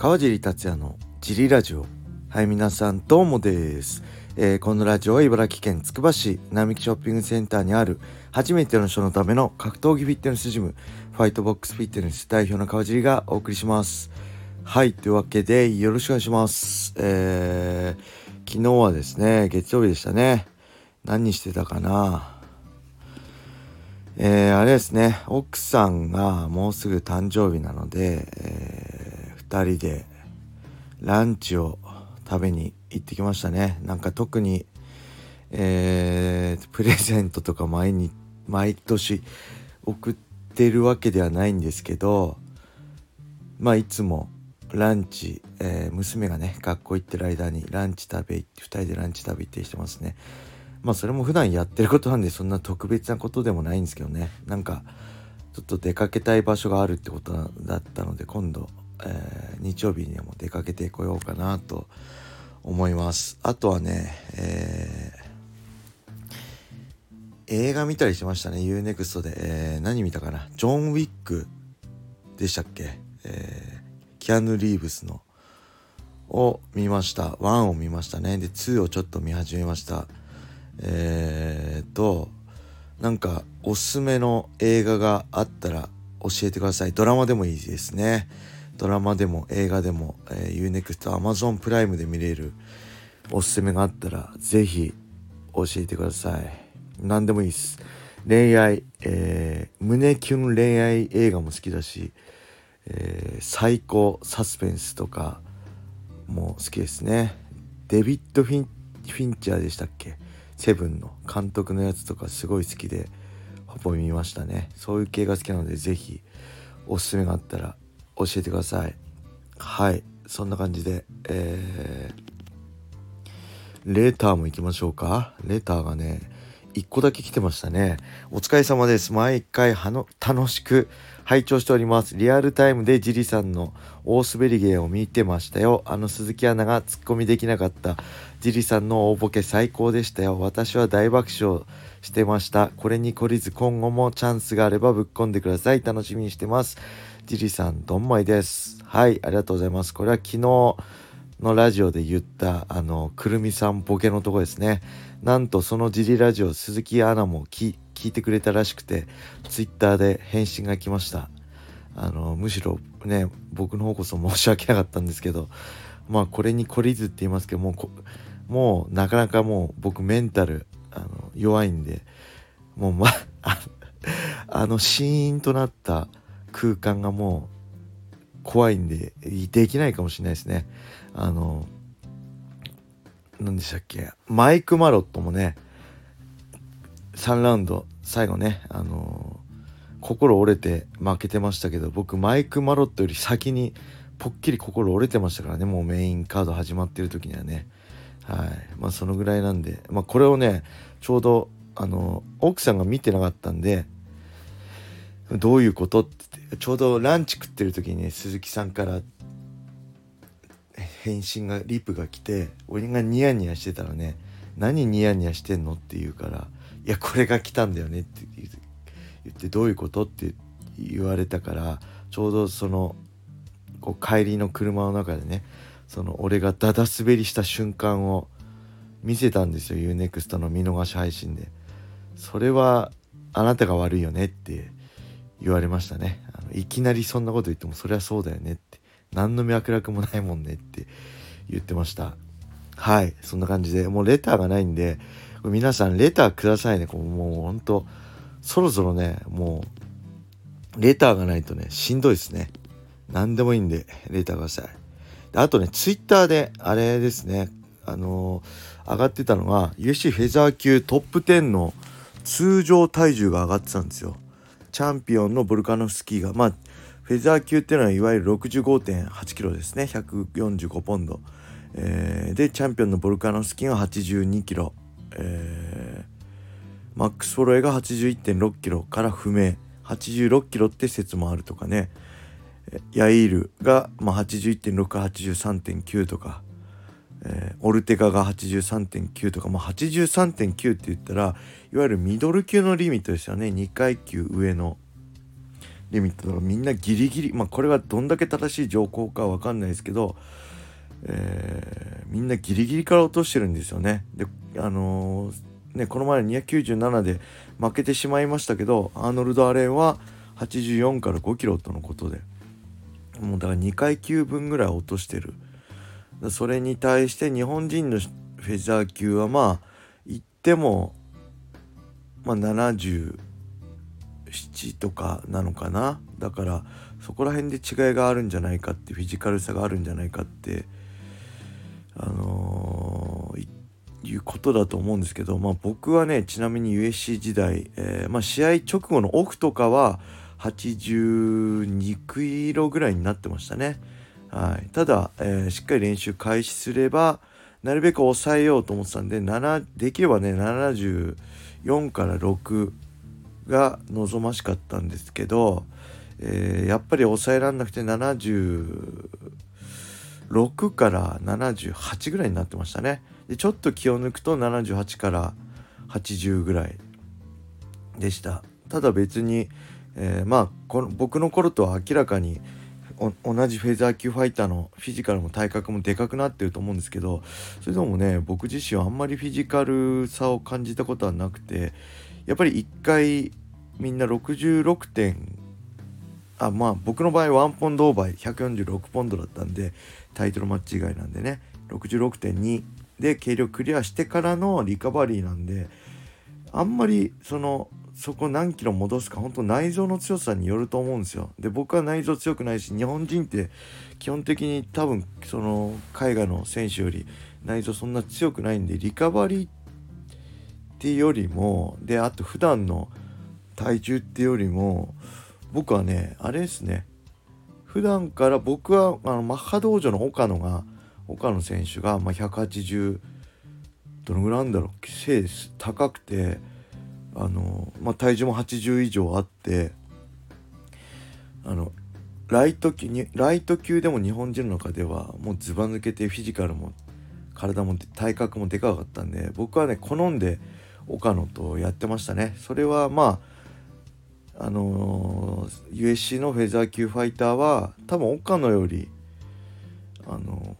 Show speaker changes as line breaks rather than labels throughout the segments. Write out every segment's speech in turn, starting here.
川尻達也のジリラジオ。はい皆さんどうもです、えー、このラジオは茨城県つくば市並木ショッピングセンターにある初めての人のための格闘技フィットネスジムファイトボックスフィットネス代表の川尻がお送りします。はいというわけでよろしくお願いします。えー、昨日はですね月曜日でしたね。何してたかな。えー、あれですね奥さんがもうすぐ誕生日なので、えー2人でランチを食べに行ってきましたね。なんか特に、えー、プレゼントとか毎日毎年送ってるわけではないんですけどまあいつもランチ、えー、娘がね学校行ってる間にランチ食べ行って2人でランチ食べ行ってしてますね。まあそれも普段やってることなんでそんな特別なことでもないんですけどね。なんかちょっと出かけたい場所があるってことだったので今度えー、日曜日にも出かけてこようかなと思います。あとはね、えー、映画見たりしましたね。UNEXT で、えー、何見たかな？ジョン・ウィックでしたっけ、えー、キアヌ・リーブスのを見ました。1を見ましたね。で2をちょっと見始めました。えー、となんかおすすめの映画があったら教えてください。ドラマでもいいですね。ドラマでも映画でも、えー、UNEXT、Amazon プライムで見れるおすすめがあったら、ぜひ教えてください。何でもいいです。恋愛、えー、胸キュン恋愛映画も好きだし、えー、最高サスペンスとかも好きですね。デビッド・フィンフィンチャーでしたっけ？セブンの監督のやつとかすごい好きでほぼ見ましたね。そういう系が好きなのでぜひおすすめがあったら教えてください。はい。そんな感じでえー、レーターも行きましょうか。レターがね1個だけ来てましたね。お疲れ様です。毎回はの楽しく拝聴しております。リアルタイムでジリさんの大滑り芸を見てましたよ。あの鈴木アナがツッコミできなかった。ジリさんの大ボケ最高でしたよ。私は大爆笑してました。これに懲りず今後もチャンスがあればぶっ込んでください。楽しみにしてます。ジリさん、どんまいです。はい、ありがとうございます。これは昨日のラジオで言った、あの、くるみさんボケのとこですね。なんとそのジリラジオ、鈴木アナも聞いてくれたらしくて、ツイッターで返信が来ました。あの、むしろね、僕の方こそ申し訳なかったんですけど、まあ、これに懲りずって言いますけど、もう、もう、なかなかもう、僕メンタル、あの、弱いんで、もう、ま、あの、シーンとなった、空間がもう怖いんでできないかもしれないですね。あの何でしたっけ。マイク・マロットもね3ラウンド最後ねあの心折れて負けてましたけど僕マイク・マロットより先にぽっきり心折れてましたからねもうメインカード始まってる時にはね。はい。まあそのぐらいなんでまあこれをねちょうどあの奥さんが見てなかったんでどういうことってちょうどランチ食ってる時にね鈴木さんから返信がリプが来て俺がニヤニヤしてたらね「何ニヤニヤしてんの?」って言うから「いやこれが来たんだよね」って言って「どういうこと?」って言われたからちょうどそのこう帰りの車の中でねその俺がダダ滑りした瞬間を見せたんですよ UNEXT の見逃し配信で。それはあなたが悪いよねって言われましたねいきなりそんなこと言ってもそりゃそうだよねって。何の脈絡もないもんねって言ってました。はい。そんな感じで。もうレターがないんで皆さんレターくださいね。こうもうほんとそろそろねもうレターがないとねしんどいですね。何でもいいんでレターください。あとねツイッターであれですねあのー、上がってたのが UFC フェザー級トップ10の通常体重が上がってたんですよ。チャンピオンのボルカノフスキーがまあフェザー級っていうのはいわゆる65.8キロですね。145ポンド、えー、でチャンピオンのボルカノフスキーが82キロ、えー、マックス・フォロエが81.6キロから不明。86キロって説もあるとかね。ヤイールが、まあ、81.683.9とか。えー、オルテガが83.9とか、まあ、83.9って言ったらいわゆるミドル級のリミットですよね2階級上のリミットだからみんなギリギリまあこれはどんだけ正しい情報かわかんないですけど、えー、みんなギリギリから落としてるんですよね。であのー、ねこの前297で負けてしまいましたけどアーノルド・アレンは84から5キロとのことでもうだから2階級分ぐらい落としてるそれに対して日本人のフェザー級はまあ言ってもまあ77とかなのかなだからそこら辺で違いがあるんじゃないかってフィジカルさがあるんじゃないかってあのー、いうことだと思うんですけど、まあ、僕はねちなみに USC 時代、えー、まあ、試合直後のオフとかは82キロぐらいになってましたね。はい、ただ、えー、しっかり練習開始すればなるべく抑えようと思ってたんで7できればね74から6が望ましかったんですけど、えー、やっぱり抑えられなくて76から78ぐらいになってましたね。でちょっと気を抜くと78から80ぐらいでした。ただ別に、えー、まあこの僕の頃とは明らかに同じフェザー級ファイターのフィジカルも体格もでかくなってると思うんですけどそれでもね僕自身はあんまりフィジカルさを感じたことはなくてやっぱり1回みんな66点あまあ僕の場合ワンポンドオーバー146ポンドだったんでタイトルマッチ以外なんでね66.2で軽量クリアしてからのリカバリーなんであんまりそのそこ何キロ戻すか本当内臓の強さによると思うんですよ。で僕は内臓強くないし日本人って基本的に多分その海外の選手より内臓そんな強くないんでリカバリーっていうよりもであと普段の体重っていうよりも僕はねあれですね普段から僕はあのマッハ道場の岡野が岡野選手が、まあ、180どのぐらいあるんだろう背高くてあの、まあ、体重も80以上あってあのライト級にライト級でも日本人の中ではもうずば抜けてフィジカルも体も体格もでかかったんで僕はね好んで岡野とやってましたね。それはまああのー、USC のフェザー級ファイターは多分岡野よりあの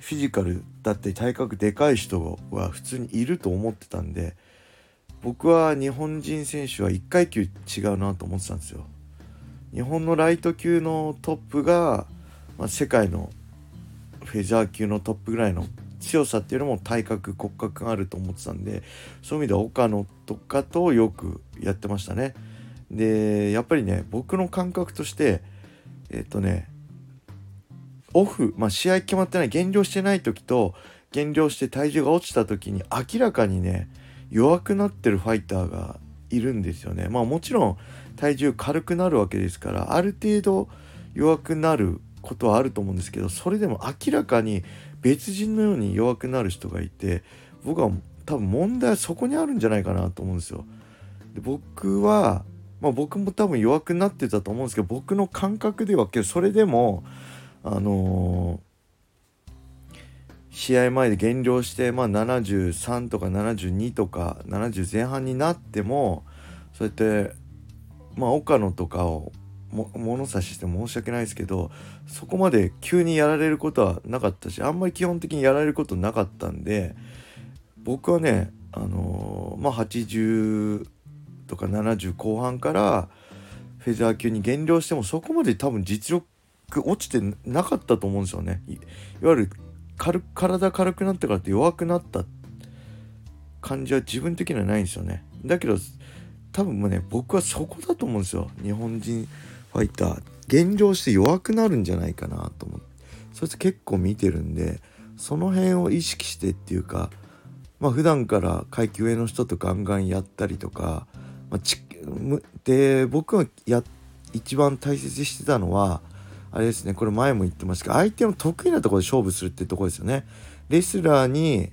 フィジカルだって体格でかい人は普通にいると思ってたんで僕は日本人選手は1階級違うなと思ってたんですよ。日本のライト級のトップが、まあ、世界のフェザー級のトップぐらいの強さっていうのも体格骨格があると思ってたんでそういう意味では岡野とかとよくやってましたね。でやっぱりね僕の感覚としてえっとねオフ、まあ、試合決まってない減量してない時と減量して体重が落ちた時に明らかにね弱くなってるファイターがいるんですよね。まあもちろん体重軽くなるわけですからある程度弱くなることはあると思うんですけどそれでも明らかに別人のように弱くなる人がいて僕は多分問題はそこにあるんじゃないかなと思うんですよ。で僕はまあ、僕も多分弱くなってたと思うんですけど僕の感覚ではけどそれでもあのー試合前で減量して、まあ、73とか72とか70前半になってもそうやってまあ岡野とかを物差しして申し訳ないですけどそこまで急にやられることはなかったしあんまり基本的にやられることなかったんで僕はねあのー、まあ80とか70後半からフェザー級に減量してもそこまで多分実力落ちてなかったと思うんですよね。いわゆる軽体軽くなってからって弱くなった感じは自分的にはないんですよね。だけど多分もうね僕はそこだと思うんですよ。日本人ファイター。減量して弱くなるんじゃないかなと思ってそして結構見てるんでその辺を意識してっていうかまあ普段から階級上の人とガンガンやったりとか、まあ、で僕がや一番大切にしてたのはあれですねこれ前も言ってましたけど相手の得意なところで勝負するってとこですよね。レスラーに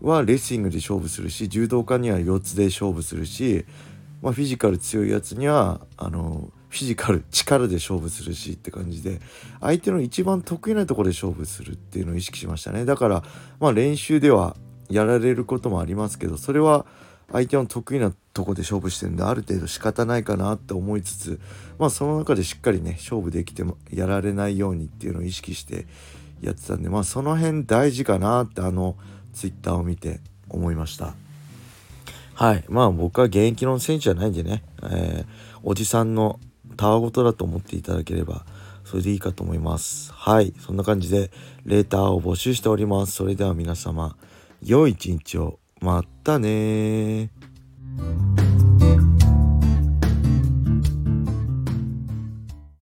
はレスリングで勝負するし柔道家には四つで勝負するし、まあ、フィジカル強いやつにはあのフィジカル力で勝負するしって感じで相手の一番得意なところで勝負するっていうのを意識しましたね。だからまあ練習ではやられることもありますけどそれは相手の得意なとこで勝負してるんである程度仕方ないかなって思いつつまあその中でしっかりね勝負できてもやられないようにっていうのを意識してやってたんでまあその辺大事かなってあのツイッターを見て思いました。はい。まあ僕は現役の選手じゃないんでね、えー、おじさんのたわごとだと思っていただければそれでいいかと思います。はい。そんな感じでレーターを募集しております。それでは皆様良い一日を。またね Thank you.